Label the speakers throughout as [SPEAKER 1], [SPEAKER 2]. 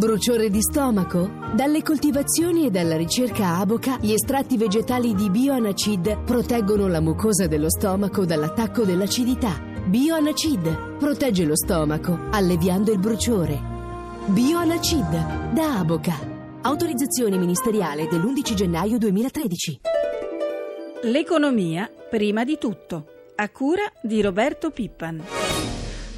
[SPEAKER 1] Bruciore di stomaco? Dalle coltivazioni e dalla ricerca Aboca, gli estratti vegetali di Bioanacid proteggono la mucosa dello stomaco dall'attacco dell'acidità. Bioanacid protegge lo stomaco, alleviando il bruciore. Bioanacid da Aboca. Autorizzazione ministeriale dell'11 gennaio 2013.
[SPEAKER 2] L'economia prima di tutto. A cura di Roberto Pippan.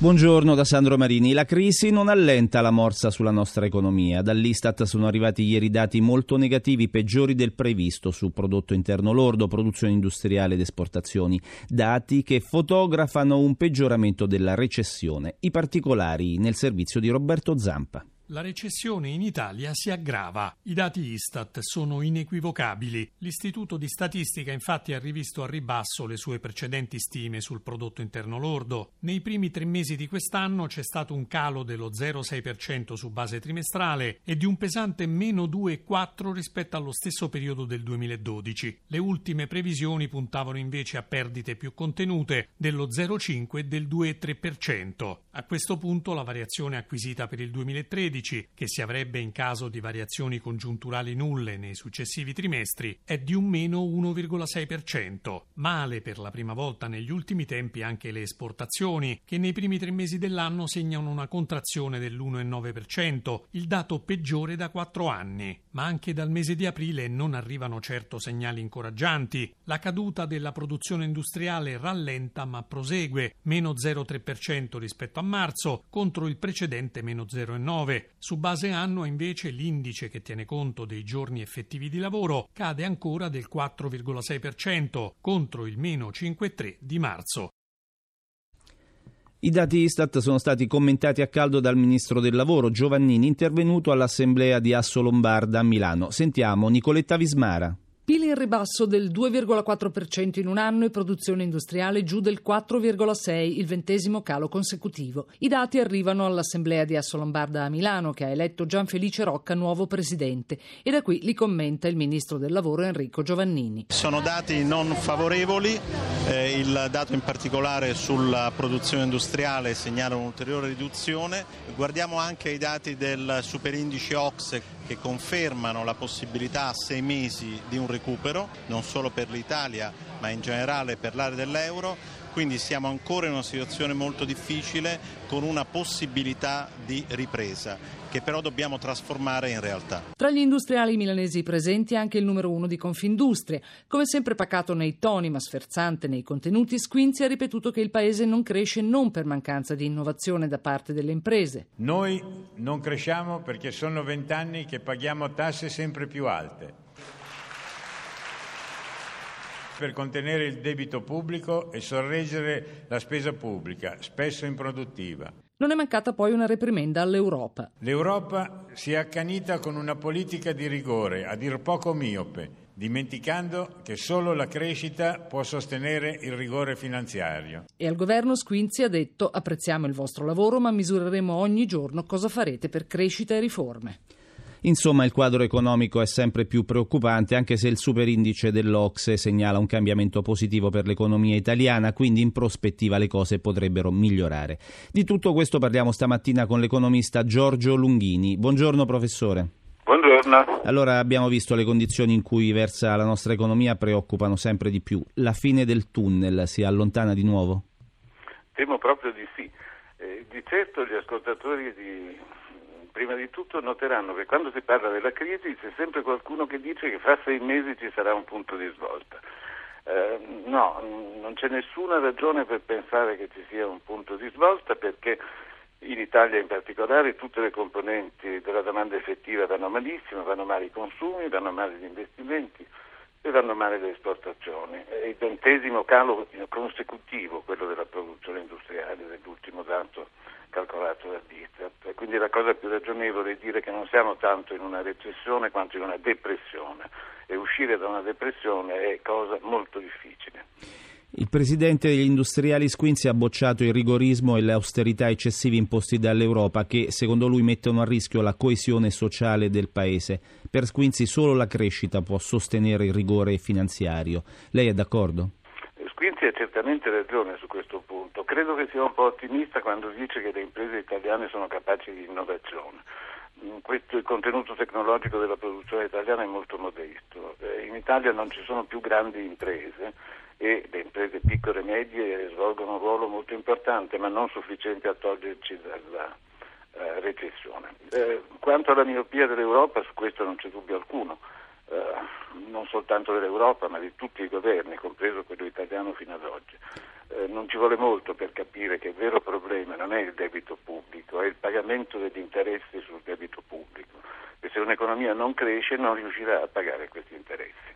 [SPEAKER 3] Buongiorno da Sandro Marini. La crisi non allenta la morsa sulla nostra economia. Dall'Istat sono arrivati ieri dati molto negativi, peggiori del previsto su prodotto interno lordo, produzione industriale ed esportazioni. Dati che fotografano un peggioramento della recessione. I particolari nel servizio di Roberto Zampa.
[SPEAKER 4] La recessione in Italia si aggrava. I dati Istat sono inequivocabili. L'Istituto di Statistica infatti ha rivisto a ribasso le sue precedenti stime sul prodotto interno lordo. Nei primi tre mesi di quest'anno c'è stato un calo dello 0,6% su base trimestrale e di un pesante meno 2,4% rispetto allo stesso periodo del 2012. Le ultime previsioni puntavano invece a perdite più contenute dello 0,5% e del 2,3%. A questo punto la variazione acquisita per il 2013 2013, che si avrebbe in caso di variazioni congiunturali nulle nei successivi trimestri, è di un meno 1,6%. Male per la prima volta negli ultimi tempi anche le esportazioni, che nei primi tre mesi dell'anno segnano una contrazione dell'1,9%, il dato peggiore da quattro anni. Ma anche dal mese di aprile non arrivano certo segnali incoraggianti. La caduta della produzione industriale rallenta ma prosegue, meno 0,3% rispetto a marzo, contro il precedente meno 0,9%. Su base annua invece l'indice che tiene conto dei giorni effettivi di lavoro cade ancora del 4,6% contro il meno 5,3% di marzo.
[SPEAKER 3] I dati Istat sono stati commentati a caldo dal ministro del lavoro Giovannini intervenuto all'assemblea di Asso Lombarda a Milano. Sentiamo Nicoletta Vismara.
[SPEAKER 5] In ribasso del 2,4% in un anno e produzione industriale giù del 4,6%, il ventesimo calo consecutivo. I dati arrivano all'Assemblea di Assolombarda a Milano, che ha eletto Gianfelice Rocca nuovo presidente, e da qui li commenta il ministro del lavoro Enrico Giovannini.
[SPEAKER 6] Sono dati non favorevoli, eh, il dato in particolare sulla produzione industriale segnala un'ulteriore riduzione. Guardiamo anche i dati del superindice OXE che confermano la possibilità a sei mesi di un recupero, non solo per l'Italia ma in generale per l'area dell'euro, quindi siamo ancora in una situazione molto difficile con una possibilità di ripresa che però dobbiamo trasformare in realtà.
[SPEAKER 5] Tra gli industriali milanesi presenti anche il numero uno di Confindustria. Come sempre pacato nei toni ma sferzante nei contenuti, Squinzi ha ripetuto che il paese non cresce non per mancanza di innovazione da parte delle imprese.
[SPEAKER 7] Noi non cresciamo perché sono vent'anni che paghiamo tasse sempre più alte per contenere il debito pubblico e sorreggere la spesa pubblica, spesso improduttiva.
[SPEAKER 5] Non è mancata poi una reprimenda all'Europa.
[SPEAKER 7] L'Europa si è accanita con una politica di rigore, a dir poco miope, dimenticando che solo la crescita può sostenere il rigore finanziario.
[SPEAKER 5] E al governo Squinzi ha detto apprezziamo il vostro lavoro ma misureremo ogni giorno cosa farete per crescita e riforme.
[SPEAKER 3] Insomma, il quadro economico è sempre più preoccupante, anche se il superindice dell'Ocse segnala un cambiamento positivo per l'economia italiana, quindi in prospettiva le cose potrebbero migliorare. Di tutto questo parliamo stamattina con l'economista Giorgio Lunghini. Buongiorno professore.
[SPEAKER 8] Buongiorno.
[SPEAKER 3] Allora abbiamo visto le condizioni in cui versa la nostra economia preoccupano sempre di più. La fine del tunnel si allontana di nuovo?
[SPEAKER 8] Temo proprio di sì. Eh, di certo gli ascoltatori di prima di tutto noteranno che quando si parla della crisi c'è sempre qualcuno che dice che fra sei mesi ci sarà un punto di svolta. Eh, no, non c'è nessuna ragione per pensare che ci sia un punto di svolta perché in Italia in particolare tutte le componenti della domanda effettiva vanno malissimo, vanno male i consumi, vanno male gli investimenti e vanno male le esportazioni. È il ventesimo calo consecutivo quello della produzione industriale dell'ultimo dato calcolato da Dizat. Quindi la cosa più ragionevole è dire che non siamo tanto in una recessione quanto in una depressione e uscire da una depressione è cosa molto difficile.
[SPEAKER 3] Il presidente degli industriali Squinzi ha bocciato il rigorismo e le austerità eccessive imposti dall'Europa che secondo lui mettono a rischio la coesione sociale del paese. Per Squinzi solo la crescita può sostenere il rigore finanziario. Lei è d'accordo?
[SPEAKER 8] Squinzi ha certamente ragione su questo punto. Credo che sia un po' ottimista quando dice che le imprese italiane sono capaci di innovazione. mm, questo, il contenuto tecnologico della produzione italiana è molto modesto. Eh, in Italia non ci sono più grandi imprese e le imprese piccole e medie svolgono un ruolo molto importante ma non sufficiente a toglierci dalla eh, recessione. Eh, quanto alla miopia dell'Europa, su questo non c'è dubbio alcuno. Eh, non soltanto dell'Europa ma di tutti i governi, compreso quello italiano fino ad oggi. Eh, non ci vuole molto per capire che il vero problema non è il debito pubblico, è il pagamento degli interessi sul debito pubblico e se un'economia non cresce non riuscirà a pagare questi interessi.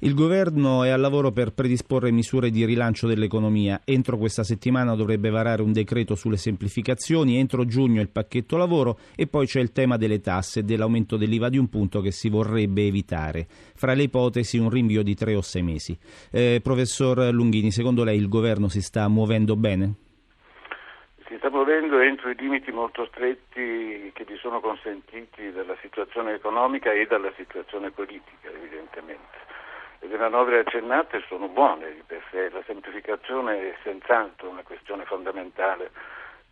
[SPEAKER 3] Il governo è al lavoro per predisporre misure di rilancio dell'economia. Entro questa settimana dovrebbe varare un decreto sulle semplificazioni, entro giugno il pacchetto lavoro e poi c'è il tema delle tasse e dell'aumento dell'IVA di un punto che si vorrebbe evitare. Fra le ipotesi un rinvio di tre o sei mesi. Eh, professor Lunghini, secondo lei il governo si sta muovendo bene?
[SPEAKER 8] Si sta muovendo entro i limiti molto stretti che gli sono consentiti dalla situazione economica e dalla situazione politica, evidentemente le manovre accennate sono buone di per sé, la semplificazione è senz'altro una questione fondamentale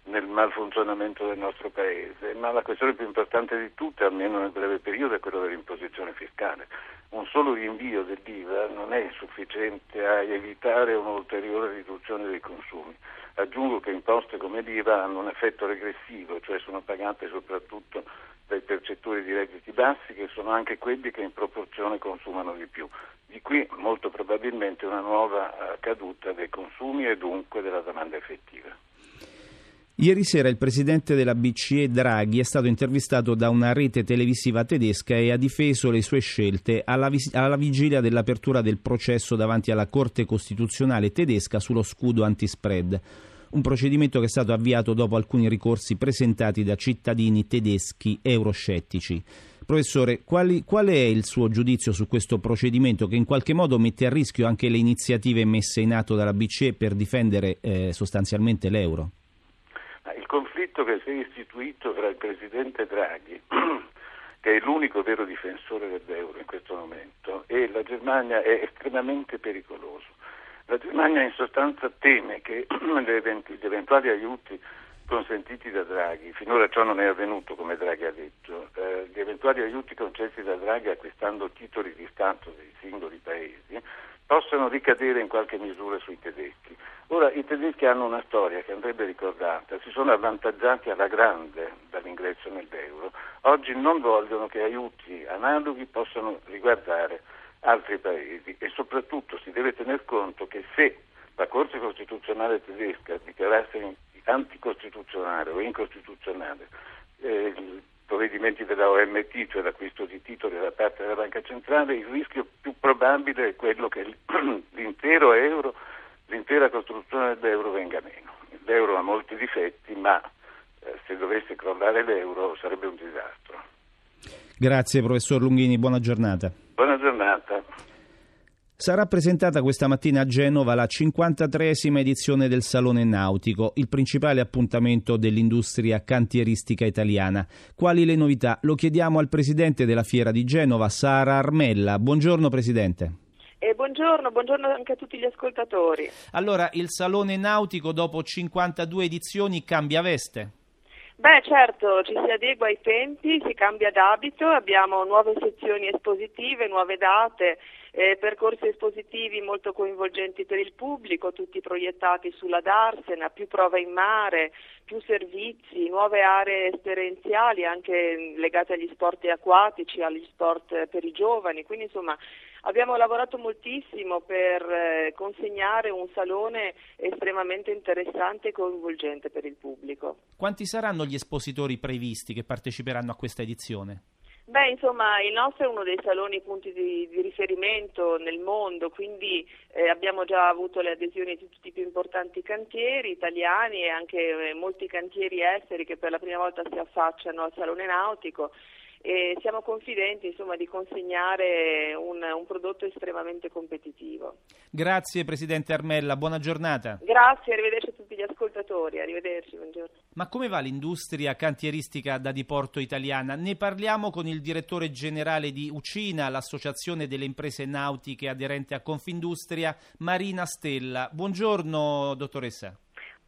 [SPEAKER 8] nel malfunzionamento del nostro Paese, ma la questione più importante di tutte, almeno nel breve periodo, è quella dell'imposizione fiscale. Un solo rinvio dell'IVA non è sufficiente a evitare un'ulteriore riduzione dei consumi. Aggiungo che imposte come l'IVA hanno un effetto regressivo, cioè sono pagate soprattutto dai percettori di redditi bassi che sono anche quelli che in proporzione consumano di più. Di qui molto probabilmente una nuova eh, caduta dei consumi e dunque della domanda effettiva.
[SPEAKER 3] Ieri sera il presidente della BCE Draghi è stato intervistato da una rete televisiva tedesca e ha difeso le sue scelte alla, vis- alla, vigilia dell'apertura del processo davanti alla Corte Costituzionale tedesca sullo scudo antispread. Un procedimento che è stato avviato dopo alcuni ricorsi presentati da cittadini tedeschi euroscettici. Professore, quali, qual è il suo giudizio su questo procedimento che in qualche modo mette a rischio anche le iniziative messe in atto dalla BCE per difendere eh, sostanzialmente l'euro?
[SPEAKER 8] Il conflitto che si è istituito tra il Presidente Draghi, che è l'unico vero difensore dell'euro in questo momento, e la Germania è estremamente pericoloso. La Germania in sostanza teme che gli eventuali aiuti consentiti da Draghi, finora ciò non è avvenuto come Draghi ha detto, eh, gli eventuali aiuti concessi da Draghi acquistando titoli di Stato dei singoli paesi possono ricadere in qualche misura sui tedeschi. Ora i tedeschi hanno una storia che andrebbe ricordata, si sono avvantaggiati alla grande dall'ingresso nell'euro, oggi non vogliono che aiuti analoghi possano riguardare altri paesi e soprattutto si deve tener conto che se la Corte Costituzionale tedesca dichiarasse anticostituzionale o incostituzionale eh, i provvedimenti della OMT, cioè l'acquisto di titoli da parte della Banca Centrale, il rischio più probabile è quello che l'intero euro, l'intera costruzione dell'euro venga meno. L'euro ha molti difetti, ma eh, se dovesse crollare l'euro sarebbe un disastro.
[SPEAKER 3] Grazie professor Lunghini, buona giornata.
[SPEAKER 8] Buona giornata.
[SPEAKER 3] Sarà presentata questa mattina a Genova la 53esima edizione del Salone Nautico, il principale appuntamento dell'industria cantieristica italiana. Quali le novità? Lo chiediamo al presidente della fiera di Genova, Sara Armella. Buongiorno presidente.
[SPEAKER 9] Eh, buongiorno, buongiorno anche a tutti gli ascoltatori.
[SPEAKER 3] Allora, il Salone Nautico dopo 52 edizioni cambia veste?
[SPEAKER 9] Beh certo, ci si adegua ai tempi, si cambia d'abito, abbiamo nuove sezioni espositive, nuove date, eh, percorsi espositivi molto coinvolgenti per il pubblico, tutti proiettati sulla Darsena, più prove in mare, più servizi, nuove aree esperienziali anche legate agli sport acquatici, agli sport per i giovani, quindi insomma abbiamo lavorato moltissimo per eh, consegnare un salone estremamente interessante e coinvolgente per il pubblico.
[SPEAKER 3] Quanti saranno gli espositori previsti che parteciperanno a questa edizione?
[SPEAKER 9] Beh, insomma, il nostro è uno dei saloni punti di, di riferimento nel mondo, quindi eh, abbiamo già avuto le adesioni di tutti i più importanti cantieri italiani e anche eh, molti cantieri esteri che per la prima volta si affacciano al Salone Nautico e siamo confidenti insomma, di consegnare un, un, prodotto estremamente competitivo.
[SPEAKER 3] Grazie Presidente Armella, buona giornata.
[SPEAKER 9] Grazie, arrivederci a tutti gli ascoltatori, arrivederci, buongiorno.
[SPEAKER 3] Ma come va l'industria cantieristica da diporto italiana? Ne parliamo con il direttore generale di Ucina, l'associazione delle imprese nautiche aderente a Confindustria, Marina Stella. Buongiorno dottoressa.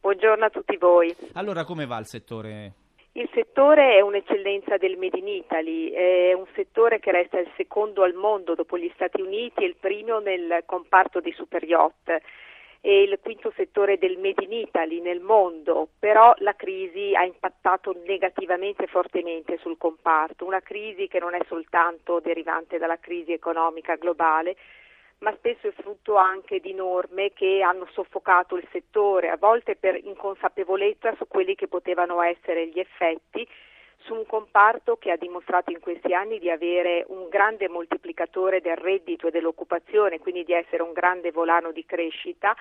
[SPEAKER 10] Buongiorno a tutti voi.
[SPEAKER 3] Allora come va il settore
[SPEAKER 10] Il settore è un'eccellenza del Made in Italy, è un settore che resta il secondo al mondo dopo gli Stati Uniti e il primo nel comparto dei super yacht. E il quinto settore del Made in Italy nel mondo, però la crisi ha impattato negativamente fortemente sul comparto, una crisi che non è soltanto derivante dalla crisi economica globale, ma spesso è frutto anche di norme che hanno soffocato il settore, a volte per inconsapevolezza su quelli che potevano essere gli effetti su un comparto che ha dimostrato in questi anni di avere un grande moltiplicatore del reddito e dell'occupazione, quindi di essere un grande volano di crescita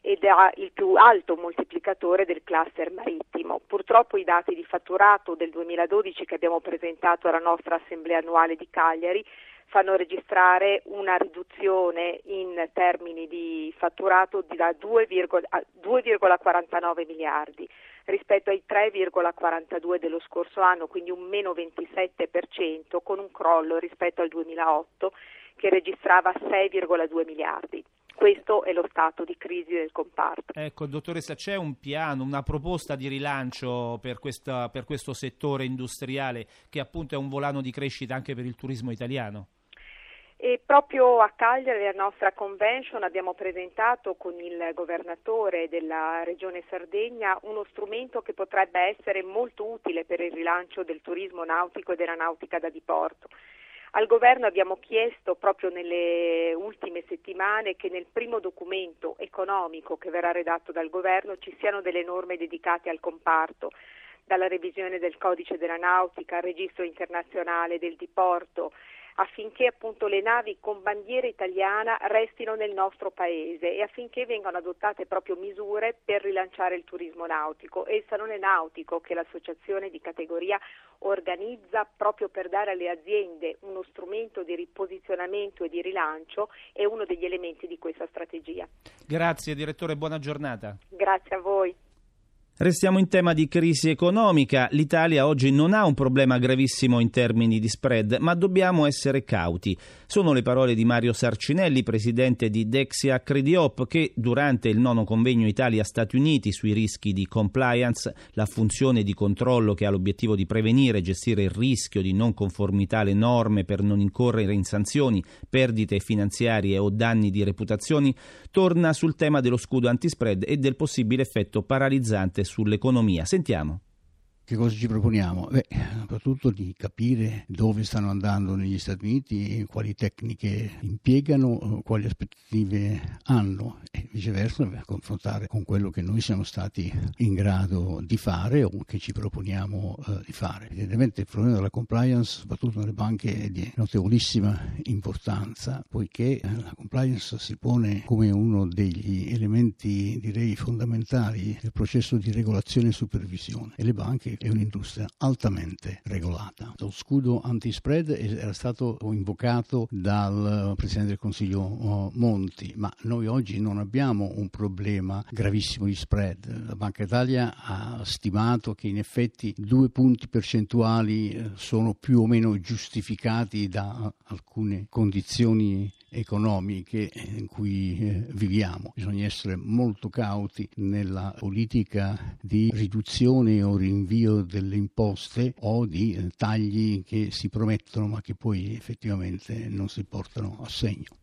[SPEAKER 10] ed ha il più alto moltiplicatore del cluster marittimo. Purtroppo i dati di fatturato del 2012 che abbiamo presentato alla nostra assemblea annuale di Cagliari fanno registrare una riduzione in termini di fatturato da 2,49 miliardi rispetto ai 3,42 dello scorso anno, quindi un meno 27% con un crollo rispetto al 2008 che registrava 6,2 miliardi. Questo è lo stato di crisi del comparto.
[SPEAKER 3] Ecco, dottoressa, c'è un piano, una proposta di rilancio per, questa, per questo settore industriale che appunto è un volano di crescita anche per il turismo italiano?
[SPEAKER 10] E proprio a Cagliari, alla nostra convention, abbiamo presentato con il governatore della regione Sardegna uno strumento che potrebbe essere molto utile per il rilancio del turismo nautico e della nautica da diporto. Al governo abbiamo chiesto proprio nelle ultime settimane che nel primo documento economico che verrà redatto dal governo ci siano delle norme dedicate al comparto, dalla revisione del codice della nautica al registro internazionale del diporto affinché appunto le navi con bandiera italiana restino nel nostro paese e affinché vengano adottate proprio misure per rilanciare il turismo nautico. E il Salone Nautico che l'associazione di categoria organizza proprio per dare alle aziende uno strumento di riposizionamento e di rilancio è uno degli elementi di questa strategia.
[SPEAKER 3] Grazie direttore, buona giornata.
[SPEAKER 10] Grazie a voi.
[SPEAKER 3] Restiamo in tema di crisi economica. L'Italia oggi non ha un problema gravissimo in termini di spread, ma dobbiamo essere cauti. Sono le parole di Mario Sarcinelli, presidente di Dexia Crediop, che durante il nono convegno Italia-Stati Uniti sui rischi di compliance, la funzione di controllo che ha l'obiettivo di prevenire e gestire il rischio di non conformità alle norme per non incorrere in sanzioni, perdite finanziarie o danni di reputazioni, torna sul tema dello scudo antispread e del possibile effetto paralizzante sull'economia. Sentiamo.
[SPEAKER 11] Che cosa ci proponiamo? Beh, soprattutto di capire dove stanno andando negli Stati Uniti, quali tecniche impiegano, quali aspettative hanno e viceversa confrontare con quello che noi siamo stati in grado di fare o che ci proponiamo uh, di fare. Evidentemente il problema della compliance, soprattutto nelle banche, è di notevolissima importanza, poiché eh, la compliance si pone come uno degli elementi, direi, fondamentali del processo di regolazione e supervisione e le banche è un'industria altamente regolata. Lo scudo anti-spread era stato invocato dal Presidente del Consiglio uh, Monti, ma noi oggi non abbiamo un problema gravissimo di spread. La Banca Italia ha stimato che in effetti due punti percentuali eh, sono più o meno giustificati da alcune condizioni economiche in cui eh, viviamo. Bisogna essere molto cauti nella politica di riduzione o rinvio delle imposte o di eh, tagli che si promettono ma che poi effettivamente non si portano a segno.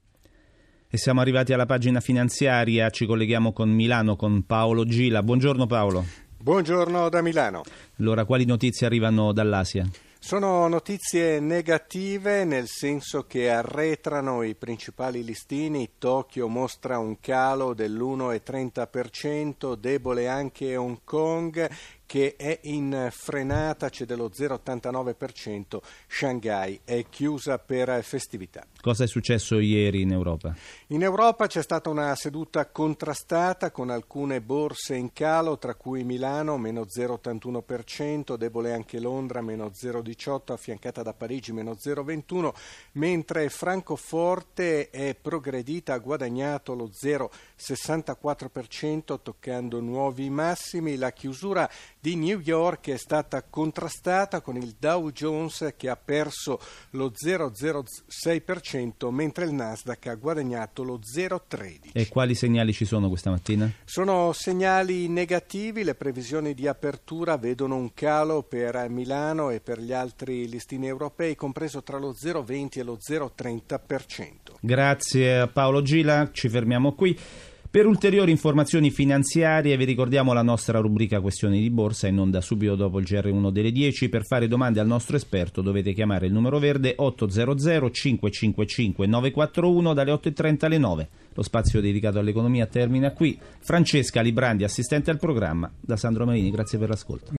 [SPEAKER 3] E siamo arrivati alla pagina finanziaria, ci colleghiamo con Milano con Paolo Gila. Buongiorno Paolo.
[SPEAKER 12] Buongiorno da Milano.
[SPEAKER 3] Allora, quali notizie arrivano dall'Asia?
[SPEAKER 12] Sono notizie negative nel senso che arretrano i principali listini, Tokyo mostra un calo dell'1,30%, debole anche Hong Kong che è in frenata, c'è dello 0,89%, Shanghai è chiusa per festività.
[SPEAKER 3] Cosa è successo ieri in Europa?
[SPEAKER 12] In Europa c'è stata una seduta contrastata con alcune borse in calo, tra cui Milano meno 0,81%, debole anche Londra meno 0,18%, affiancata da Parigi meno 0,21%, mentre Francoforte è progredita, ha guadagnato lo 0,64%, toccando nuovi massimi. La chiusura di New York è stata contrastata con il Dow Jones che ha perso lo 0,06% mentre il Nasdaq ha guadagnato lo 0,13%.
[SPEAKER 3] E quali segnali ci sono questa mattina?
[SPEAKER 12] Sono segnali negativi, le previsioni di apertura vedono un calo per Milano e per gli altri listini europei compreso tra lo 0,20 e lo 0,30%.
[SPEAKER 3] Grazie a Paolo Gila, ci fermiamo qui. Per ulteriori informazioni finanziarie vi ricordiamo la nostra rubrica Questioni di Borsa in onda subito dopo il GR1 delle 10. Per fare domande al nostro esperto dovete chiamare il numero verde 800 555 941 dalle 8.30 alle 9. Lo spazio dedicato all'economia termina qui. Francesca Librandi, assistente al programma, da Sandro Marini, grazie per l'ascolto.